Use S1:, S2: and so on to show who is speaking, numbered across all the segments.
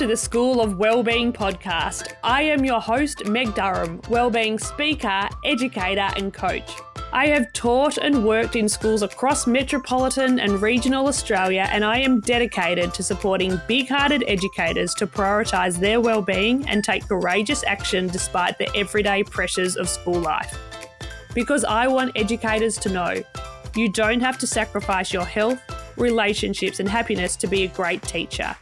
S1: to the School of Wellbeing podcast. I am your host, Meg Durham, wellbeing speaker, educator, and coach. I have taught and worked in schools across metropolitan and regional Australia, and I am dedicated to supporting big hearted educators to prioritise their wellbeing and take courageous action despite the everyday pressures of school life. Because I want educators to know you don't have to sacrifice your health, relationships, and happiness to be a great teacher.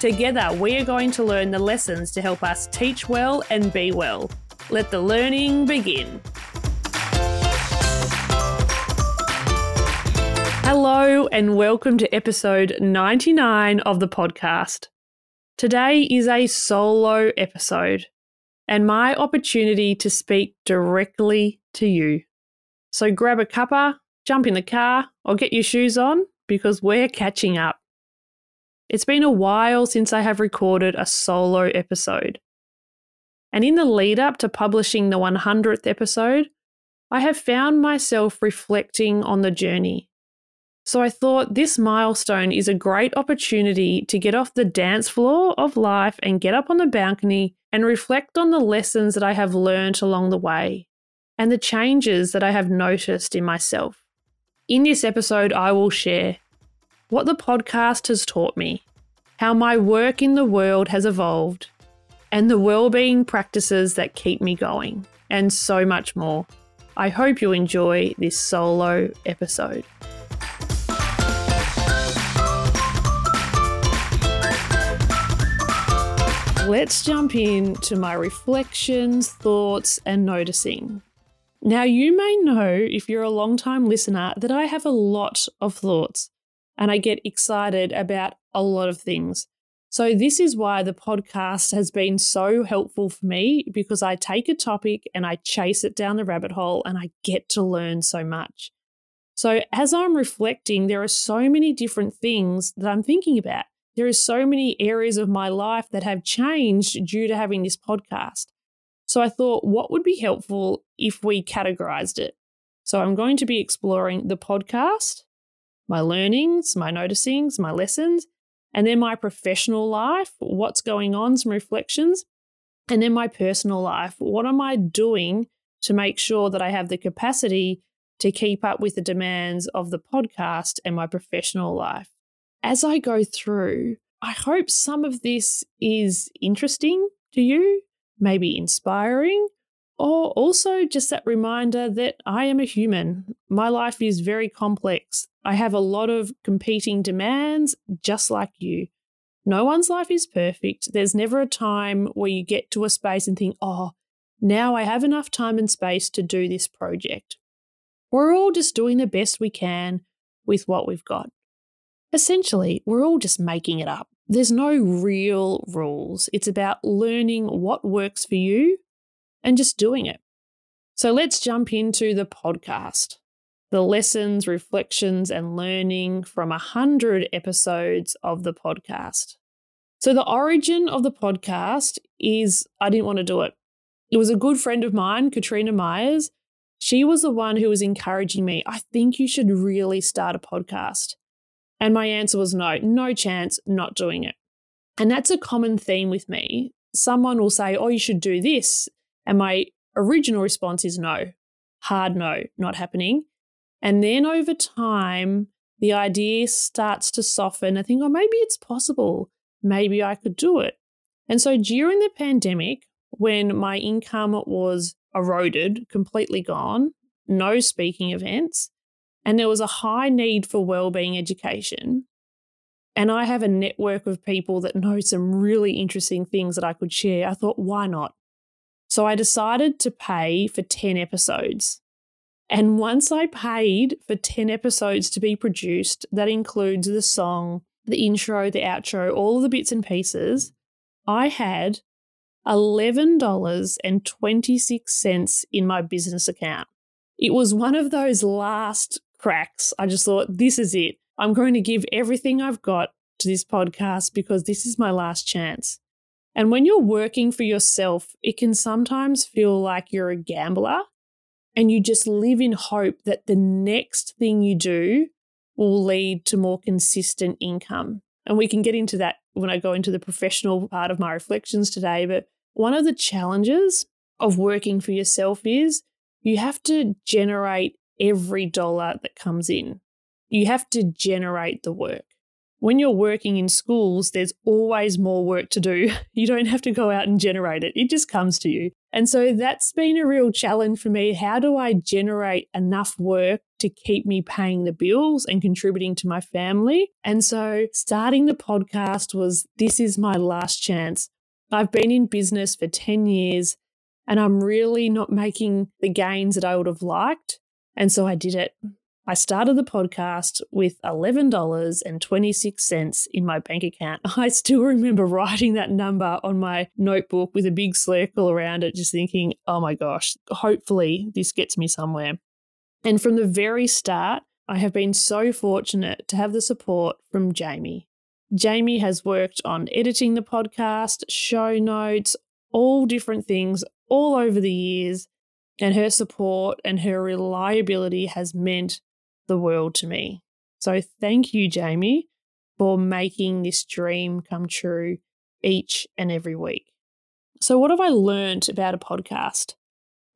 S1: Together, we are going to learn the lessons to help us teach well and be well. Let the learning begin. Hello, and welcome to episode 99 of the podcast. Today is a solo episode and my opportunity to speak directly to you. So grab a cuppa, jump in the car, or get your shoes on because we're catching up. It's been a while since I have recorded a solo episode. And in the lead up to publishing the 100th episode, I have found myself reflecting on the journey so I thought this milestone is a great opportunity to get off the dance floor of life and get up on the balcony and reflect on the lessons that I have learned along the way and the changes that I have noticed in myself. In this episode, I will share what the podcast has taught me, how my work in the world has evolved, and the well-being practices that keep me going, and so much more. I hope you enjoy this solo episode. let's jump in to my reflections, thoughts, and noticing. Now, you may know, if you're a long time listener, that I have a lot of thoughts and I get excited about a lot of things. So, this is why the podcast has been so helpful for me because I take a topic and I chase it down the rabbit hole and I get to learn so much. So, as I'm reflecting, there are so many different things that I'm thinking about there are so many areas of my life that have changed due to having this podcast. So I thought, what would be helpful if we categorized it? So I'm going to be exploring the podcast, my learnings, my noticings, my lessons, and then my professional life, what's going on, some reflections, and then my personal life. What am I doing to make sure that I have the capacity to keep up with the demands of the podcast and my professional life? as I go through, I hope some of this is interesting to you, maybe inspiring, or also just that reminder that I am a human. My life is very complex. I have a lot of competing demands, just like you. No one's life is perfect. There's never a time where you get to a space and think, oh, now I have enough time and space to do this project. We're all just doing the best we can with what we've got. Essentially, we're all just making it up. There's no real rules. It's about learning what works for you and just doing it. So let's jump into the podcast the lessons, reflections, and learning from a 100 episodes of the podcast. So, the origin of the podcast is I didn't want to do it. It was a good friend of mine, Katrina Myers. She was the one who was encouraging me. I think you should really start a podcast. And my answer was no, no chance, not doing it. And that's a common theme with me. Someone will say, Oh, you should do this. And my original response is no, hard no, not happening. And then over time, the idea starts to soften. I think, oh, maybe it's possible. Maybe I could do it. And so during the pandemic, when my income was eroded, completely gone, no speaking events, and there was a high need for well-being education and I have a network of people that know some really interesting things that I could share. I thought, why not? So I decided to pay for 10 episodes. And once I paid for 10 episodes to be produced, that includes the song, the intro, the outro, all the bits and pieces, I had $11.26 in my business account. It was one of those last cracks. I just thought, this is it. I'm going to give everything I've got to this podcast because this is my last chance. And when you're working for yourself, it can sometimes feel like you're a gambler and you just live in hope that the next thing you do will lead to more consistent income. And we can get into that when I go into the professional part of my reflections today. But one of the challenges of working for yourself is you have to generate every dollar that comes in. You have to generate the work. When you're working in schools, there's always more work to do. You don't have to go out and generate it, it just comes to you. And so that's been a real challenge for me. How do I generate enough work to keep me paying the bills and contributing to my family? And so starting the podcast was this is my last chance. I've been in business for 10 years and I'm really not making the gains that I would have liked. And so I did it. I started the podcast with $11.26 in my bank account. I still remember writing that number on my notebook with a big circle around it, just thinking, oh my gosh, hopefully this gets me somewhere. And from the very start, I have been so fortunate to have the support from Jamie. Jamie has worked on editing the podcast, show notes, all different things all over the years, and her support and her reliability has meant the world to me. So thank you, Jamie, for making this dream come true each and every week. So, what have I learned about a podcast?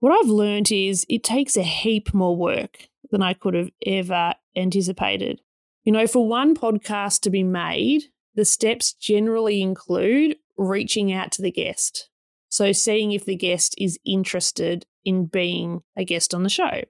S1: What I've learned is it takes a heap more work than I could have ever anticipated. You know, for one podcast to be made, the steps generally include reaching out to the guest, so, seeing if the guest is interested in being a guest on the show.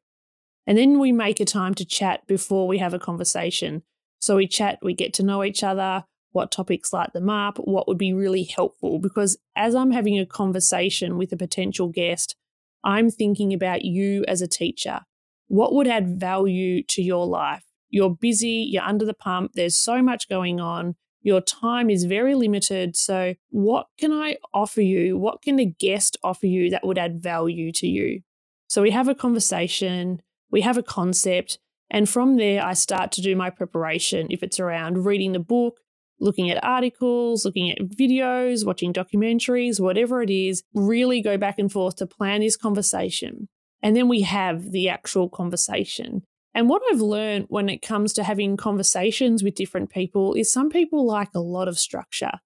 S1: And then we make a time to chat before we have a conversation. So, we chat, we get to know each other, what topics light them up, what would be really helpful. Because as I'm having a conversation with a potential guest, I'm thinking about you as a teacher. What would add value to your life? You're busy, you're under the pump, there's so much going on. Your time is very limited. So, what can I offer you? What can a guest offer you that would add value to you? So, we have a conversation, we have a concept, and from there, I start to do my preparation. If it's around reading the book, looking at articles, looking at videos, watching documentaries, whatever it is, really go back and forth to plan this conversation. And then we have the actual conversation. And what I've learned when it comes to having conversations with different people is some people like a lot of structure.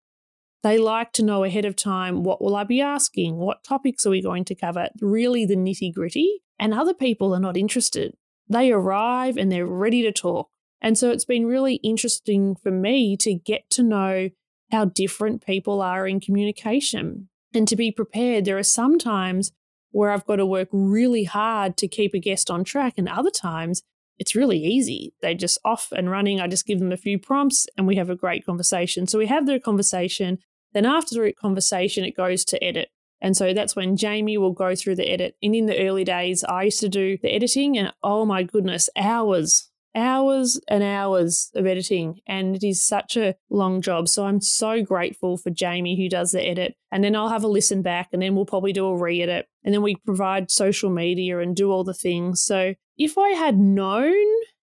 S1: They like to know ahead of time what will I be asking? What topics are we going to cover? Really the nitty gritty. And other people are not interested. They arrive and they're ready to talk. And so it's been really interesting for me to get to know how different people are in communication and to be prepared. There are some times where I've got to work really hard to keep a guest on track, and other times it's really easy. They're just off and running. I just give them a few prompts and we have a great conversation. So we have their conversation. Then after the conversation, it goes to edit. And so that's when Jamie will go through the edit. And in the early days, I used to do the editing, and oh my goodness, hours, hours and hours of editing. And it is such a long job. So I'm so grateful for Jamie who does the edit. And then I'll have a listen back, and then we'll probably do a re edit. And then we provide social media and do all the things. So if I had known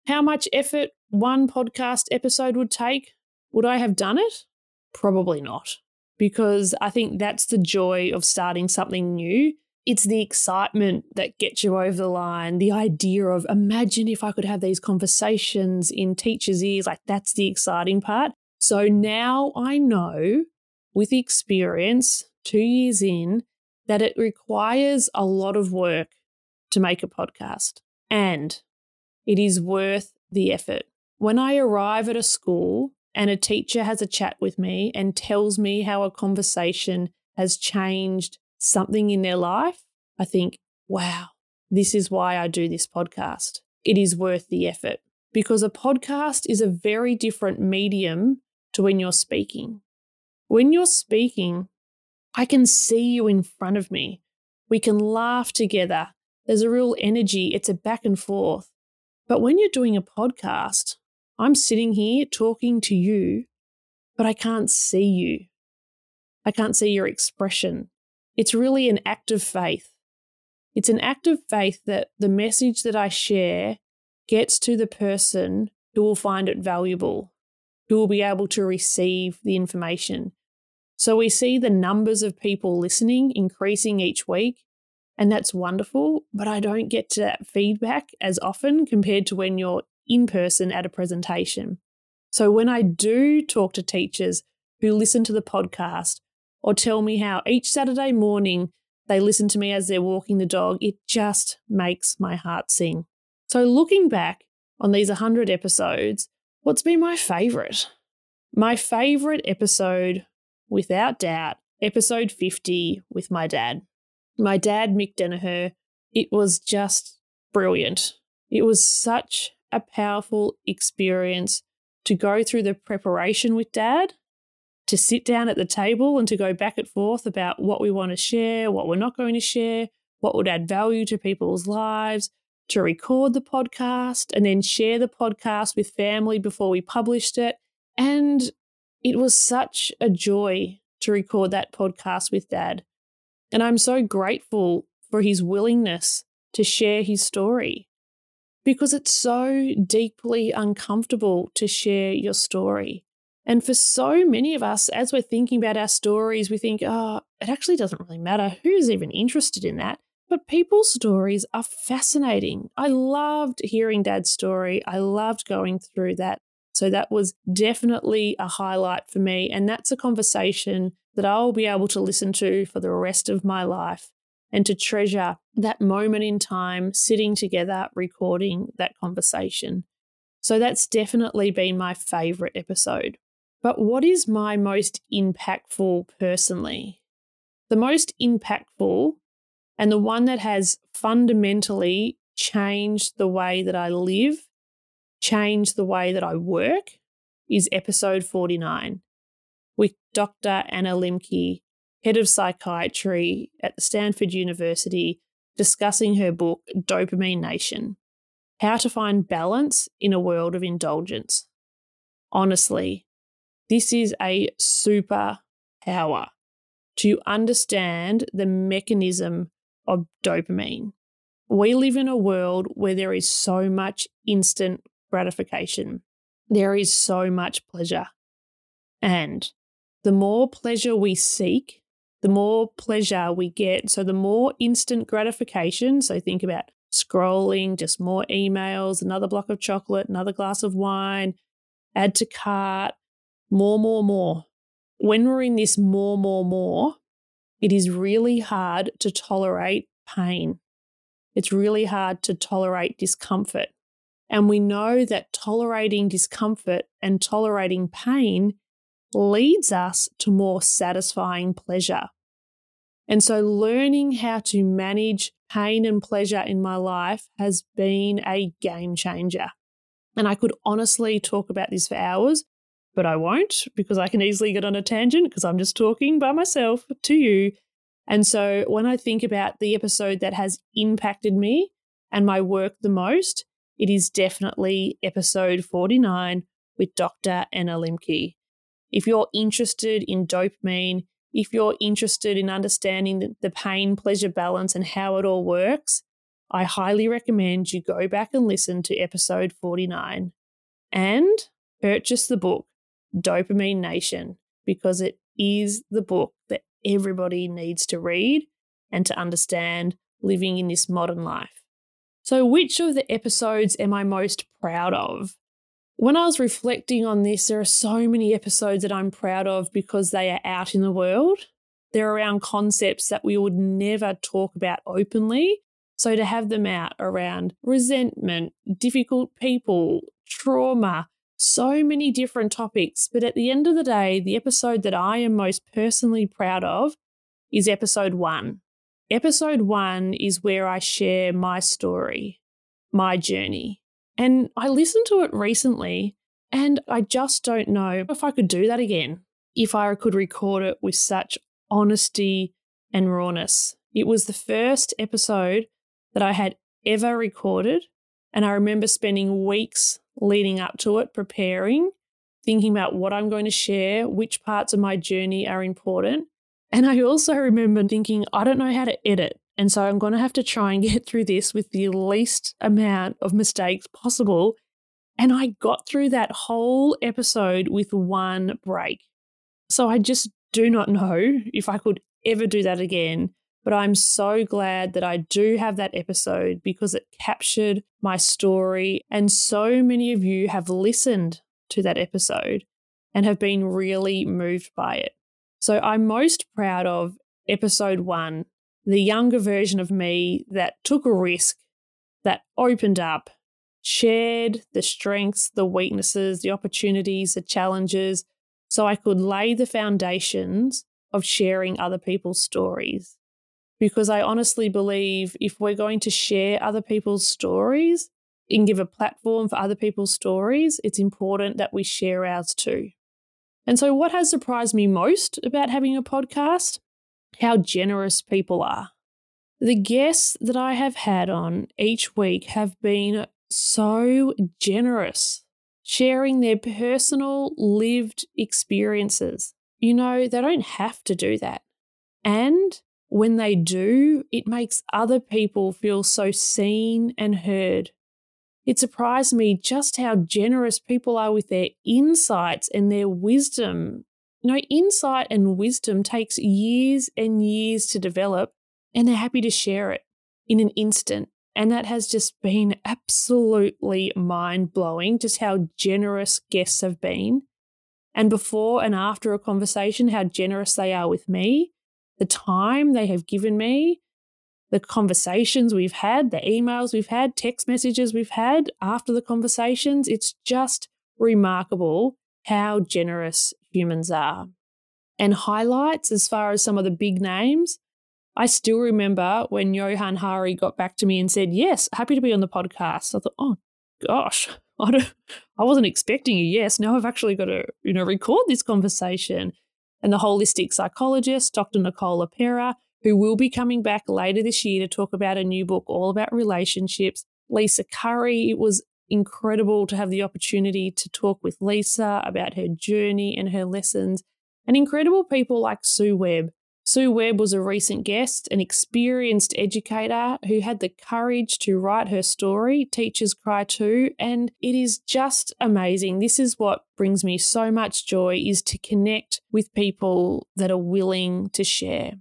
S1: how much effort one podcast episode would take, would I have done it? Probably not. Because I think that's the joy of starting something new. It's the excitement that gets you over the line, the idea of imagine if I could have these conversations in teachers' ears. Like, that's the exciting part. So now I know with experience, two years in, that it requires a lot of work to make a podcast and it is worth the effort. When I arrive at a school and a teacher has a chat with me and tells me how a conversation has changed something in their life, I think, wow, this is why I do this podcast. It is worth the effort because a podcast is a very different medium to when you're speaking. When you're speaking, I can see you in front of me. We can laugh together. There's a real energy, it's a back and forth. But when you're doing a podcast, I'm sitting here talking to you, but I can't see you. I can't see your expression. It's really an act of faith. It's an act of faith that the message that I share gets to the person who will find it valuable, who will be able to receive the information. So we see the numbers of people listening increasing each week. And that's wonderful, but I don't get to that feedback as often compared to when you're in person at a presentation. So when I do talk to teachers who listen to the podcast or tell me how each Saturday morning they listen to me as they're walking the dog, it just makes my heart sing. So looking back on these 100 episodes, what's been my favorite? My favorite episode, without doubt, episode 50 with my dad. My dad, Mick Danaher, it was just brilliant. It was such a powerful experience to go through the preparation with dad, to sit down at the table and to go back and forth about what we want to share, what we're not going to share, what would add value to people's lives, to record the podcast and then share the podcast with family before we published it. And it was such a joy to record that podcast with dad. And I'm so grateful for his willingness to share his story because it's so deeply uncomfortable to share your story. And for so many of us, as we're thinking about our stories, we think, oh, it actually doesn't really matter. Who's even interested in that? But people's stories are fascinating. I loved hearing Dad's story. I loved going through that. So that was definitely a highlight for me. And that's a conversation that I'll be able to listen to for the rest of my life and to treasure that moment in time sitting together recording that conversation. So that's definitely been my favorite episode. But what is my most impactful personally? The most impactful and the one that has fundamentally changed the way that I live, changed the way that I work, is episode 49 with Dr. Anna Lembke, head of psychiatry at Stanford University, discussing her book, Dopamine Nation How to Find Balance in a World of Indulgence. Honestly, this is a super power to understand the mechanism of dopamine. We live in a world where there is so much instant gratification. There is so much pleasure. And the more pleasure we seek, the more pleasure we get. So, the more instant gratification, so think about scrolling, just more emails, another block of chocolate, another glass of wine, add to cart, more, more, more. When we're in this more, more, more, it is really hard to tolerate pain. It's really hard to tolerate discomfort. And we know that tolerating discomfort and tolerating pain leads us to more satisfying pleasure. And so, learning how to manage pain and pleasure in my life has been a game changer. And I could honestly talk about this for hours, but I won't because I can easily get on a tangent because I'm just talking by myself to you. And so when I think about the episode that has impacted me and my work the most, it is definitely episode 49 with Dr. Anna Lembke. If you're interested in dopamine, if you're interested in understanding the pain pleasure balance and how it all works, I highly recommend you go back and listen to episode 49 and purchase the book Dopamine Nation because it is the book that everybody needs to read and to understand living in this modern life. So, which of the episodes am I most proud of? When I was reflecting on this, there are so many episodes that I'm proud of because they are out in the world. They're around concepts that we would never talk about openly. So, to have them out around resentment, difficult people, trauma, so many different topics. But at the end of the day, the episode that I am most personally proud of is episode one. Episode one is where I share my story, my journey. And I listened to it recently and I just don't know if I could do that again, if I could record it with such honesty and rawness. It was the first episode that I had ever recorded. And I remember spending weeks leading up to it, preparing, thinking about what I'm going to share, which parts of my journey are important. And I also remember thinking, I don't know how to edit. And so I'm going to have to try and get through this with the least amount of mistakes possible. And I got through that whole episode with one break. So I just do not know if I could ever do that again. But I'm so glad that I do have that episode because it captured my story. And so many of you have listened to that episode and have been really moved by it. So I'm most proud of episode one, the younger version of me that took a risk, that opened up, shared the strengths, the weaknesses, the opportunities, the challenges, so I could lay the foundations of sharing other people's stories. Because I honestly believe if we're going to share other people's stories and give a platform for other people's stories, it's important that we share ours too. And so, what has surprised me most about having a podcast? How generous people are. The guests that I have had on each week have been so generous, sharing their personal lived experiences. You know, they don't have to do that. And when they do, it makes other people feel so seen and heard. It surprised me just how generous people are with their insights and their wisdom. You know, insight and wisdom takes years and years to develop, and they're happy to share it in an instant. And that has just been absolutely mind blowing, just how generous guests have been. And before and after a conversation, how generous they are with me, the time they have given me, the conversations we've had, the emails we've had, text messages we've had after the conversations. It's just remarkable how generous humans are. And highlights as far as some of the big names. I still remember when Johan Hari got back to me and said, Yes, happy to be on the podcast. I thought, Oh gosh, I, don't, I wasn't expecting a yes. Now I've actually got to, you know, record this conversation. And the holistic psychologist, Dr. Nicole LePera, who will be coming back later this year to talk about a new book all about relationships. Lisa Curry, it was incredible to have the opportunity to talk with Lisa about her journey and her lessons, and incredible people like Sue Webb. Sue Webb was a recent guest, an experienced educator who had the courage to write her story, Teachers Cry Too, and it is just amazing. This is what brings me so much joy is to connect with people that are willing to share.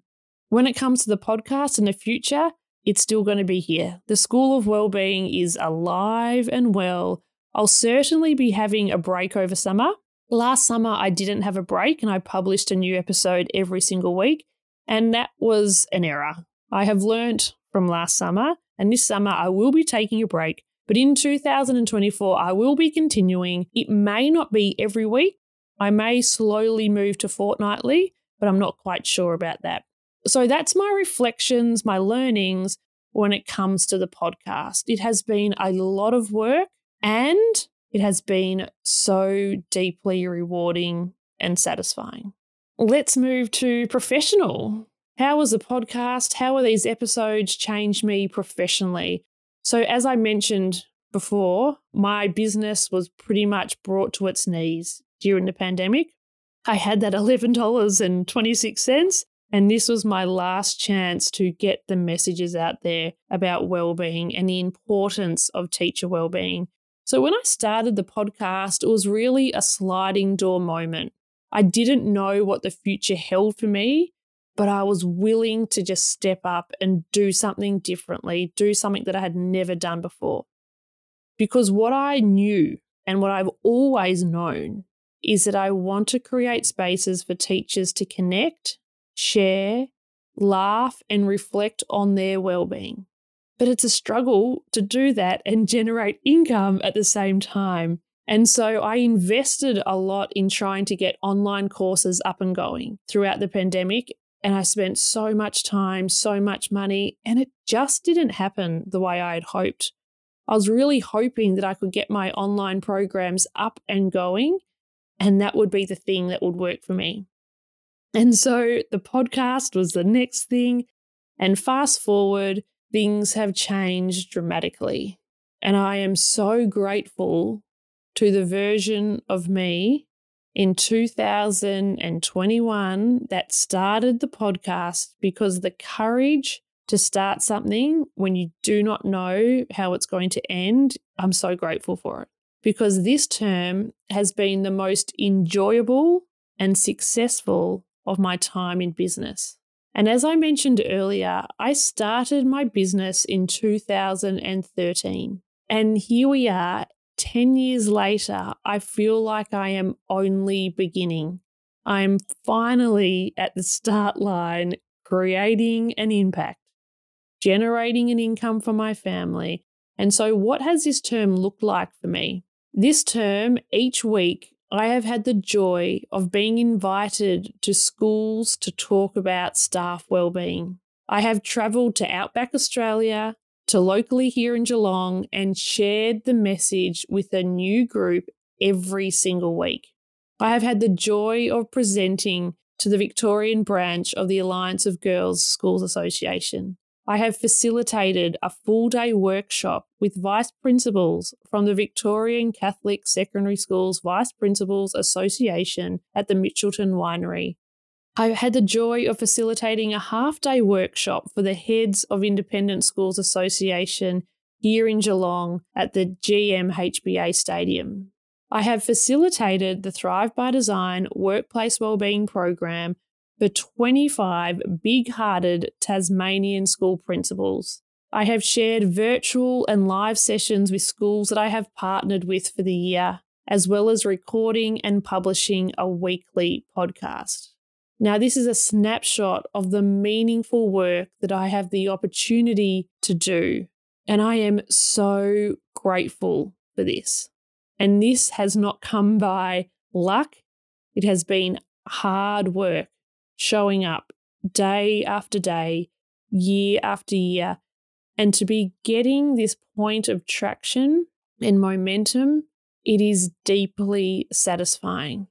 S1: When it comes to the podcast in the future, it's still going to be here. The School of Wellbeing is alive and well. I'll certainly be having a break over summer. Last summer, I didn't have a break and I published a new episode every single week, and that was an error. I have learnt from last summer, and this summer I will be taking a break. But in 2024, I will be continuing. It may not be every week. I may slowly move to fortnightly, but I'm not quite sure about that. So that's my reflections, my learnings when it comes to the podcast. It has been a lot of work and it has been so deeply rewarding and satisfying. Let's move to professional. How was the podcast? How are these episodes changed me professionally? So, as I mentioned before, my business was pretty much brought to its knees during the pandemic. I had that $11.26 and this was my last chance to get the messages out there about well-being and the importance of teacher well-being. So when I started the podcast, it was really a sliding door moment. I didn't know what the future held for me, but I was willing to just step up and do something differently, do something that I had never done before. Because what I knew and what I've always known is that I want to create spaces for teachers to connect share, laugh, and reflect on their well-being. But it's a struggle to do that and generate income at the same time. And so I invested a lot in trying to get online courses up and going throughout the pandemic. And I spent so much time, so much money, and it just didn't happen the way I had hoped. I was really hoping that I could get my online programs up and going, and that would be the thing that would work for me. And so the podcast was the next thing. And fast forward, things have changed dramatically. And I am so grateful to the version of me in 2021 that started the podcast because the courage to start something when you do not know how it's going to end, I'm so grateful for it. Because this term has been the most enjoyable and successful of my time in business. And as I mentioned earlier, I started my business in 2013. And here we are, 10 years later, I feel like I am only beginning. I'm finally at the start line, creating an impact, generating an income for my family. And so, what has this term looked like for me? This term, each week, I have had the joy of being invited to schools to talk about staff well-being. I have travelled to Outback Australia, to locally here in Geelong, and shared the message with a new group every single week. I have had the joy of presenting to the Victorian branch of the Alliance of Girls Schools Association. I have facilitated a full day workshop with vice principals from the Victorian Catholic Secondary Schools Vice Principals Association at the Mitchelton Winery. I've had the joy of facilitating a half day workshop for the heads of Independent Schools Association here in Geelong at the GMHBA Stadium. I have facilitated the Thrive by Design Workplace Wellbeing Program for 25 big hearted Tasmanian school principals. I have shared virtual and live sessions with schools that I have partnered with for the year, as well as recording and publishing a weekly podcast. Now, this is a snapshot of the meaningful work that I have the opportunity to do, and I am so grateful for this. And this has not come by luck, it has been hard work showing up day after day, year after year, and to be getting this point of traction and momentum, it is deeply satisfying.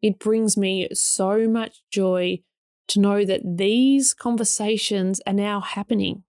S1: It brings me so much joy to know that these conversations are now happening.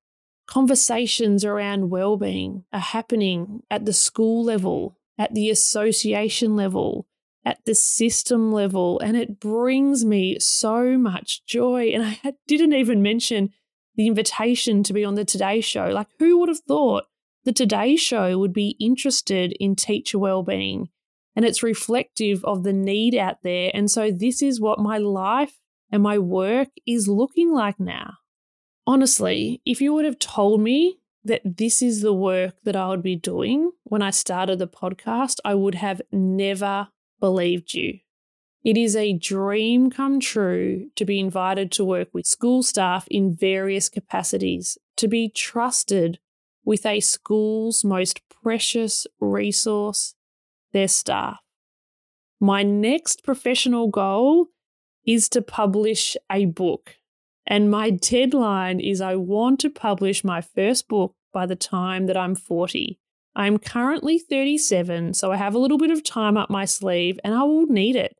S1: Conversations around well-being are happening at the school level, at the association level, at the system level. And it brings me so much joy. And I didn't even mention the invitation to be on the Today Show. Like, who would have thought the Today Show would be interested in teacher well-being? And it's reflective of the need out there. And so, this is what my life and my work is looking like now. Honestly, if you would have told me that this is the work that I would be doing when I started the podcast, I would have never believed you. It is a dream come true to be invited to work with school staff in various capacities, to be trusted with a school's most precious resource, their staff. My next professional goal is to publish a book. And my deadline is I want to publish my first book by the time that I'm 40. I'm currently 37, so I have a little bit of time up my sleeve and I will need it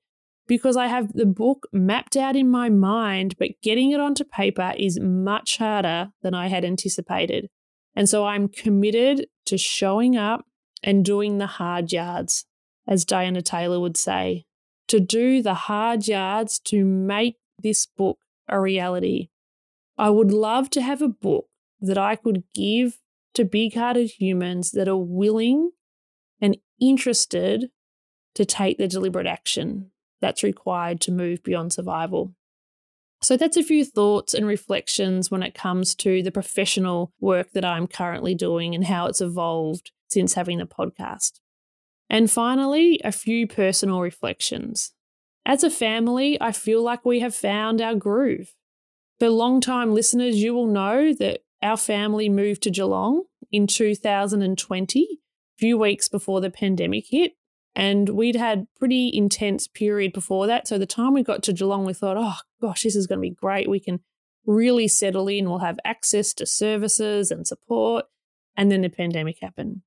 S1: because I have the book mapped out in my mind, but getting it onto paper is much harder than I had anticipated. And so I'm committed to showing up and doing the hard yards, as Diana Taylor would say, to do the hard yards to make this book a reality. I would love to have a book that I could give to big hearted humans that are willing and interested to take the deliberate action that's required to move beyond survival. So, that's a few thoughts and reflections when it comes to the professional work that I'm currently doing and how it's evolved since having the podcast. And finally, a few personal reflections. As a family, I feel like we have found our groove. For long-time listeners, you will know that our family moved to Geelong in 2020, a few weeks before the pandemic hit. And we'd had pretty intense period before that. So the time we got to Geelong, we thought, oh gosh, this is going to be great. We can really settle in. We'll have access to services and support. And then the pandemic happened.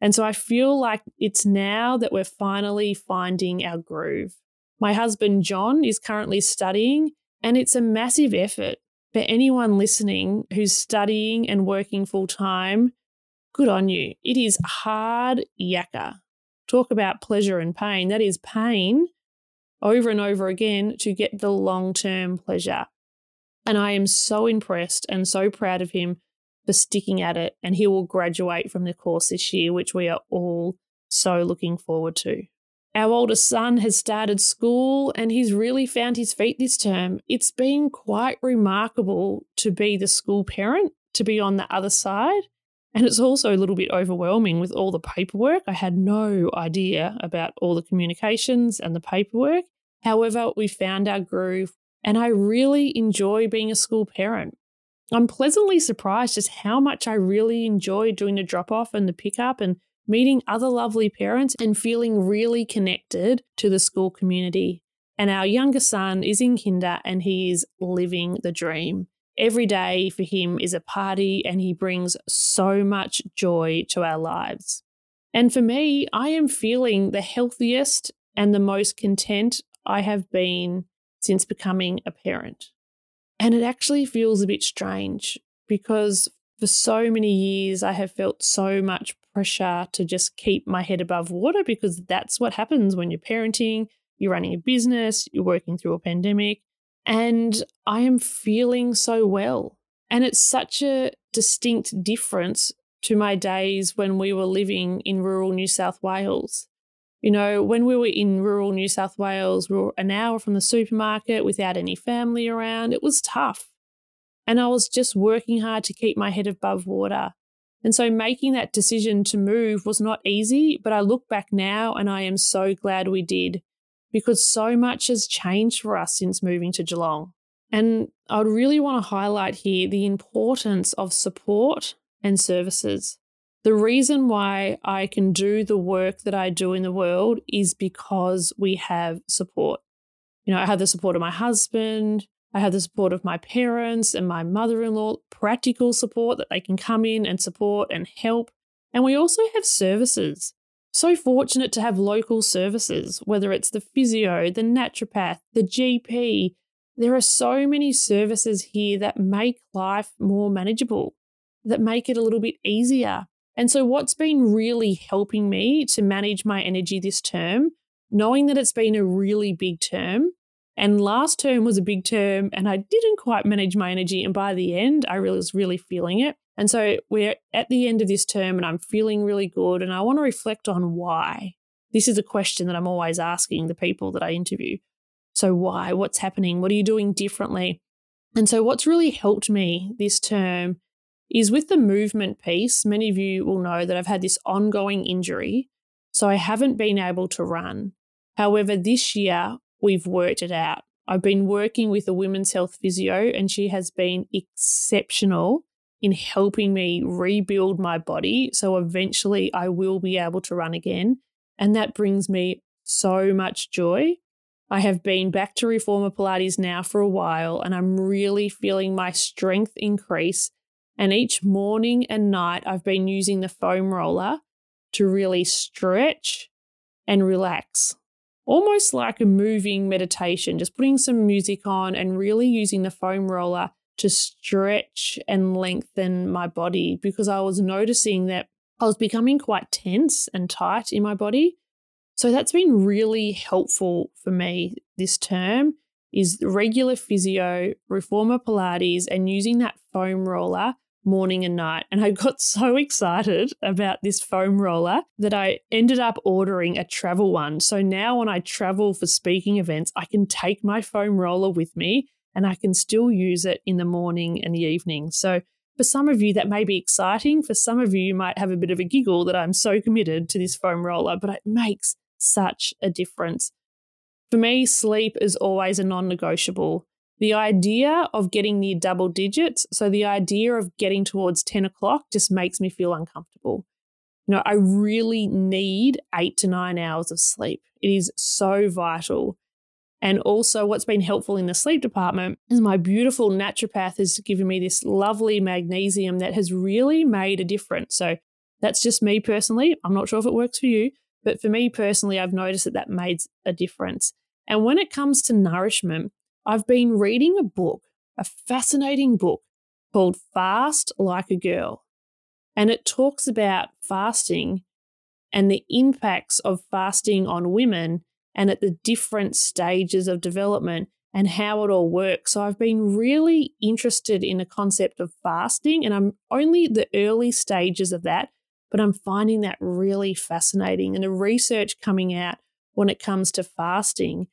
S1: And so I feel like it's now that we're finally finding our groove. My husband, John, is currently studying, and it's a massive effort for anyone listening who's studying and working full time, good on you. It is hard yakka. Talk about pleasure and pain. That is pain over and over again to get the long term pleasure. And I am so impressed and so proud of him for sticking at it. And he will graduate from the course this year, which we are all so looking forward to. Our oldest son has started school and he's really found his feet this term. It's been quite remarkable to be the school parent, to be on the other side. And it's also a little bit overwhelming with all the paperwork. I had no idea about all the communications and the paperwork. However, we found our groove, and I really enjoy being a school parent. I'm pleasantly surprised just how much I really enjoy doing the drop off and the pickup and meeting other lovely parents and feeling really connected to the school community. And our younger son is in kinder and he is living the dream. Every day for him is a party and he brings so much joy to our lives. And for me, I am feeling the healthiest and the most content I have been since becoming a parent. And it actually feels a bit strange because for so many years I have felt so much pressure to just keep my head above water because that's what happens when you're parenting, you're running a business, you're working through a pandemic. And I am feeling so well. And it's such a distinct difference to my days when we were living in rural New South Wales. You know, when we were in rural New South Wales, we were an hour from the supermarket without any family around. It was tough. And I was just working hard to keep my head above water. And so making that decision to move was not easy, but I look back now and I am so glad we did because so much has changed for us since moving to Geelong. And I would really want to highlight here the importance of support and services. The reason why I can do the work that I do in the world is because we have support. You know, I have the support of my husband, I have the support of my parents and my mother in law, practical support that they can come in and support and help. And we also have services so fortunate to have local services, whether it's the physio, the naturopath, the GP. There are so many services here that make life more manageable, that make it a little bit easier. And so, what's been really helping me to manage my energy this term, knowing that it's been a really big term, and last term was a big term, and I didn't quite manage my energy. And by the end, I really was really feeling it. And so we're at the end of this term and I'm feeling really good. And I want to reflect on why. This is a question that I'm always asking the people that I interview. So, why? What's happening? What are you doing differently? And so, what's really helped me this term is with the movement piece. Many of you will know that I've had this ongoing injury. So, I haven't been able to run. However, this year we've worked it out. I've been working with a women's health physio, and she has been exceptional in helping me rebuild my body. So eventually I will be able to run again. And that brings me so much joy. I have been back to Reformer Pilates now for a while, and I'm really feeling my strength increase. And each morning and night, I've been using the foam roller to really stretch and relax. Almost like a moving meditation, just putting some music on and really using the foam roller to stretch and lengthen my body because I was noticing that I was becoming quite tense and tight in my body. So that's been really helpful for me this term is regular physio, reformer Pilates, and using that foam roller morning and night. And I got so excited about this foam roller that I ended up ordering a travel one. So now when I travel for speaking events, I can take my foam roller with me and I can still use it in the morning and the evening. So for some of you, that may be exciting. For some of you, you might have a bit of a giggle that I'm so committed to this foam roller, but it makes such a difference. For me, sleep is always a non negotiable. The idea of getting near double digits, so the idea of getting towards 10 o'clock just makes me feel uncomfortable. You know, I really need eight to nine hours of sleep. It is so vital. And also, what's been helpful in the sleep department is my beautiful naturopath has given me this lovely magnesium that has really made a difference. So, that's just me personally. I'm not sure if it works for you, but for me personally, I've noticed that that made a difference. And when it comes to nourishment, I've been reading a book, a fascinating book called Fast Like a Girl. And it talks about fasting and the impacts of fasting on women and at the different stages of development and how it all works. So I've been really interested in the concept of fasting, and I'm only the early stages of that, but I'm finding that really fascinating. And the research coming out when it comes to fasting,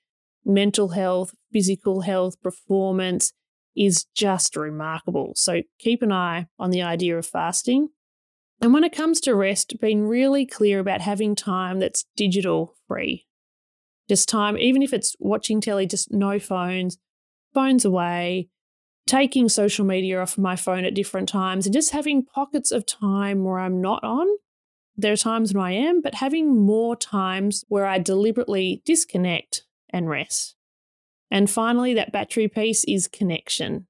S1: mental health, physical health, performance is just remarkable. So keep an eye on the idea of fasting. And when it comes to rest, being really clear about having time that's digital free. Just time, even if it's watching telly, just no phones, phones away, taking social media off my phone at different times, and just having pockets of time where I'm not on. There are times when I am, but having more times where I deliberately disconnect and rest. And finally, that battery piece is connection.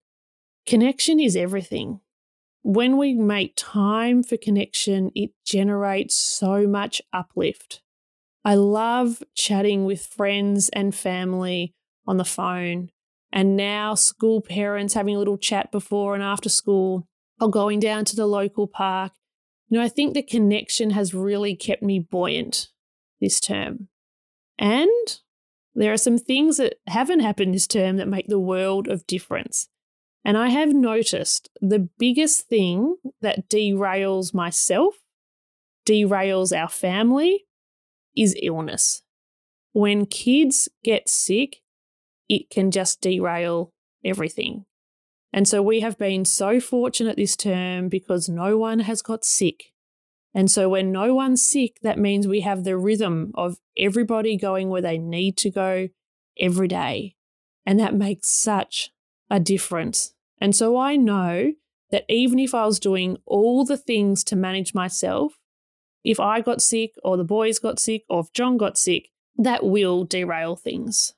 S1: Connection is everything. When we make time for connection, it generates so much uplift. I love chatting with friends and family on the phone, and now school parents having a little chat before and after school, or going down to the local park. You know, I think the connection has really kept me buoyant this term. And there are some things that haven't happened this term that make the world of difference. And I have noticed the biggest thing that derails myself, derails our family, is illness. When kids get sick, it can just derail everything. And so we have been so fortunate this term because no one has got sick. And so when no one's sick, that means we have the rhythm of everybody going where they need to go every day. And that makes such a difference. And so I know that even if I was doing all the things to manage myself, if I got sick or the boys got sick or if John got sick, that will derail things.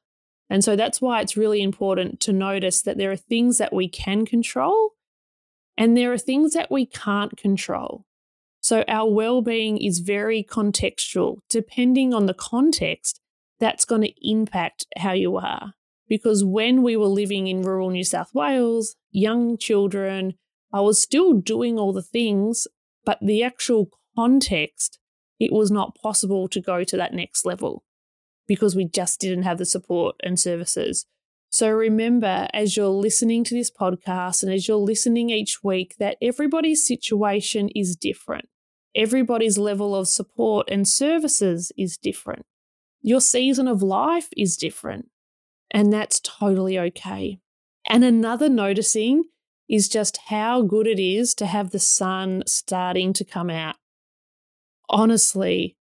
S1: And so that's why it's really important to notice that there are things that we can control and there are things that we can't control. So our well-being is very contextual. Depending on the context, that's going to impact how you are. Because when we were living in rural New South Wales, young children, I was still doing all the things, but the actual context, it was not possible to go to that next level because we just didn't have the support and services. So remember, as you're listening to this podcast and as you're listening each week, that everybody's situation is different. Everybody's level of support and services is different. Your season of life is different, and that's totally okay. And another noticing is just how good it is to have the sun starting to come out. Honestly,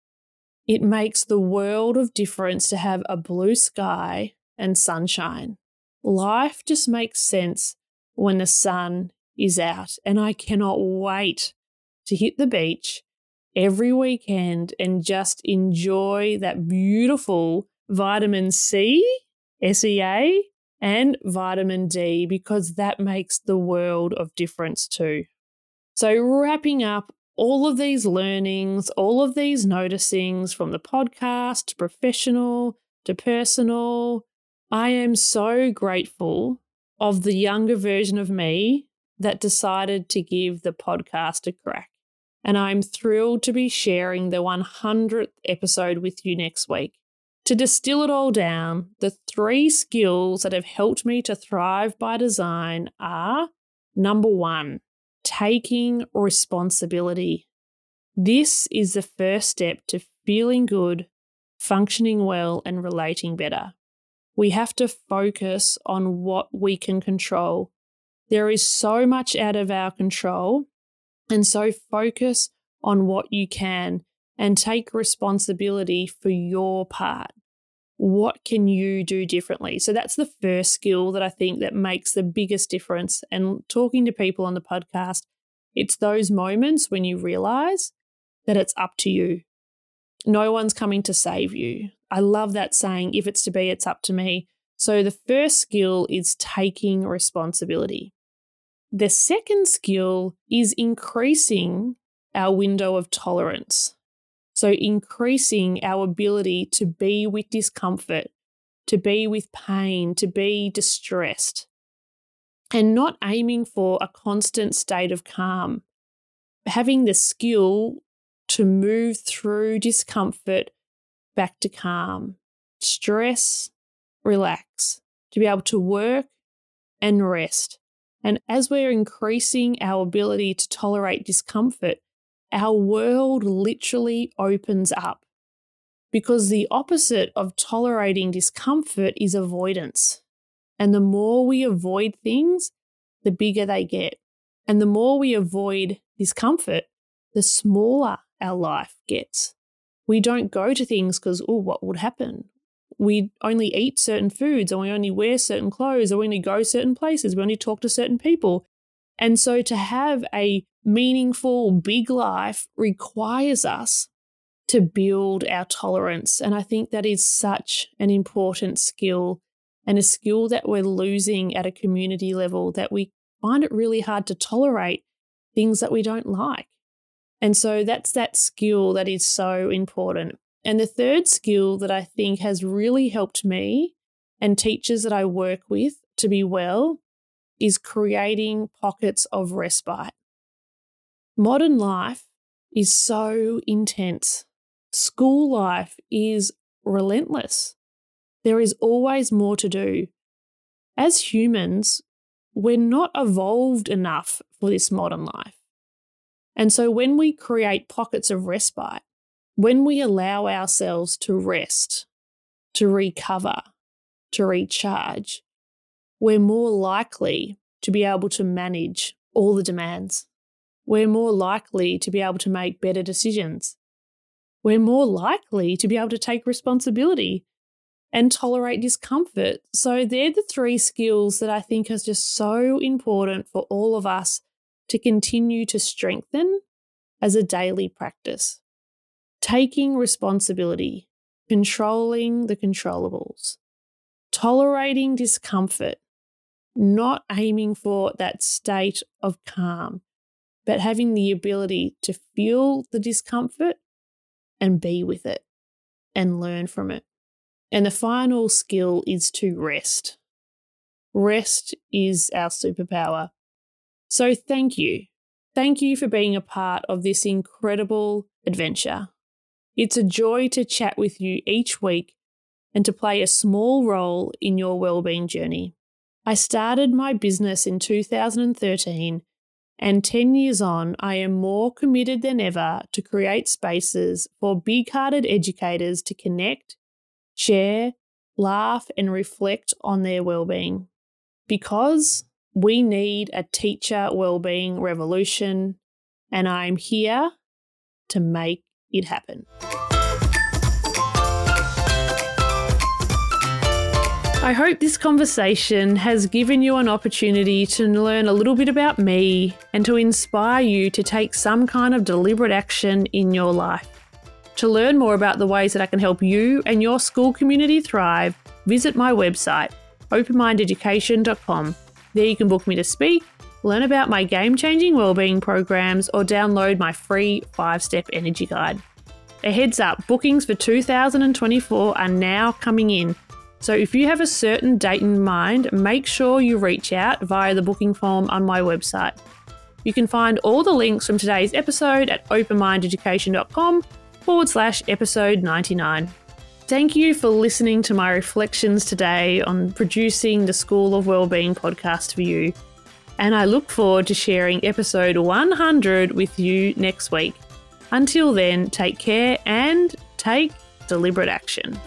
S1: it makes the world of difference to have a blue sky and sunshine. Life just makes sense when the sun is out, and I cannot wait to hit the beach every weekend and just enjoy that beautiful vitamin C, SEA, and vitamin D because that makes the world of difference too. So, wrapping up all of these learnings, all of these noticings from the podcast to professional to personal, I am so grateful of the younger version of me that decided to give the podcast a crack. And I'm thrilled to be sharing the 100th episode with you next week. To distill it all down, the three skills that have helped me to thrive by design are number one, taking responsibility. This is the first step to feeling good, functioning well, and relating better. We have to focus on what we can control. There is so much out of our control, and so focus on what you can and take responsibility for your part. What can you do differently? So that's the first skill that i think that makes the biggest difference. And talking to people on the podcast it's those moments when you realize that it's up to you. No one's coming to save you. I love that saying if it's to be it's up to me. So the first skill is taking responsibility the second skill is increasing our window of tolerance so, increasing our ability to be with discomfort, to be with pain, to be distressed, and not aiming for a constant state of calm. Having the skill to move through discomfort back to calm, stress, relax, to be able to work and rest. And as we're increasing our ability to tolerate discomfort, our world literally opens up. Because the opposite of tolerating discomfort is avoidance. And the more we avoid things, the bigger they get. And the more we avoid discomfort, the smaller our life gets. We don't go to things because, oh, what would happen? We only eat certain foods, or we only wear certain clothes, or we only go certain places, we only talk to certain people. And so to have a meaningful, big life requires us to build our tolerance. And I think that is such an important skill and a skill that we're losing at a community level that we find it really hard to tolerate things that we don't like. And so that's that skill that is so important. And the third skill that I think has really helped me and teachers that I work with to be well is creating pockets of respite. Modern life is so intense. School life is relentless. There is always more to do. As humans, we're not evolved enough for this modern life. And so when we create pockets of respite, when we allow ourselves to rest, to recover, to recharge, we're more likely to be able to manage all the demands. We're more likely to be able to make better decisions. We're more likely to be able to take responsibility and tolerate discomfort. So, they're the three skills that I think are just so important for all of us to continue to strengthen as a daily practice. Taking responsibility, controlling the controllables, tolerating discomfort, not aiming for that state of calm, but having the ability to feel the discomfort and be with it and learn from it. And the final skill is to rest. Rest is our superpower. So thank you. Thank you for being a part of this incredible adventure. It's a joy to chat with you each week and to play a small role in your well-being journey. I started my business in 2013 and 10 years on, I am more committed than ever to create spaces for big hearted educators to connect, share, laugh, and reflect on their well-being. Because we need a teacher well-being revolution, and I'm here to make it happen. I hope this conversation has given you an opportunity to learn a little bit about me and to inspire you to take some kind of deliberate action in your life. To learn more about the ways that I can help you and your school community thrive, visit my website, openmindeducation.com. There you can book me to speak, learn about my game changing wellbeing programs, or download my free five step energy guide. A heads up bookings for 2024 are now coming in. So if you have a certain date in mind, make sure you reach out via the booking form on my website. You can find all the links from today's episode at openmindeducation.com forward slash episode 99. Thank you for listening to my reflections today on producing the School of Wellbeing podcast for you. And I look forward to sharing episode 100 with you next week. Until then, take care and take deliberate action.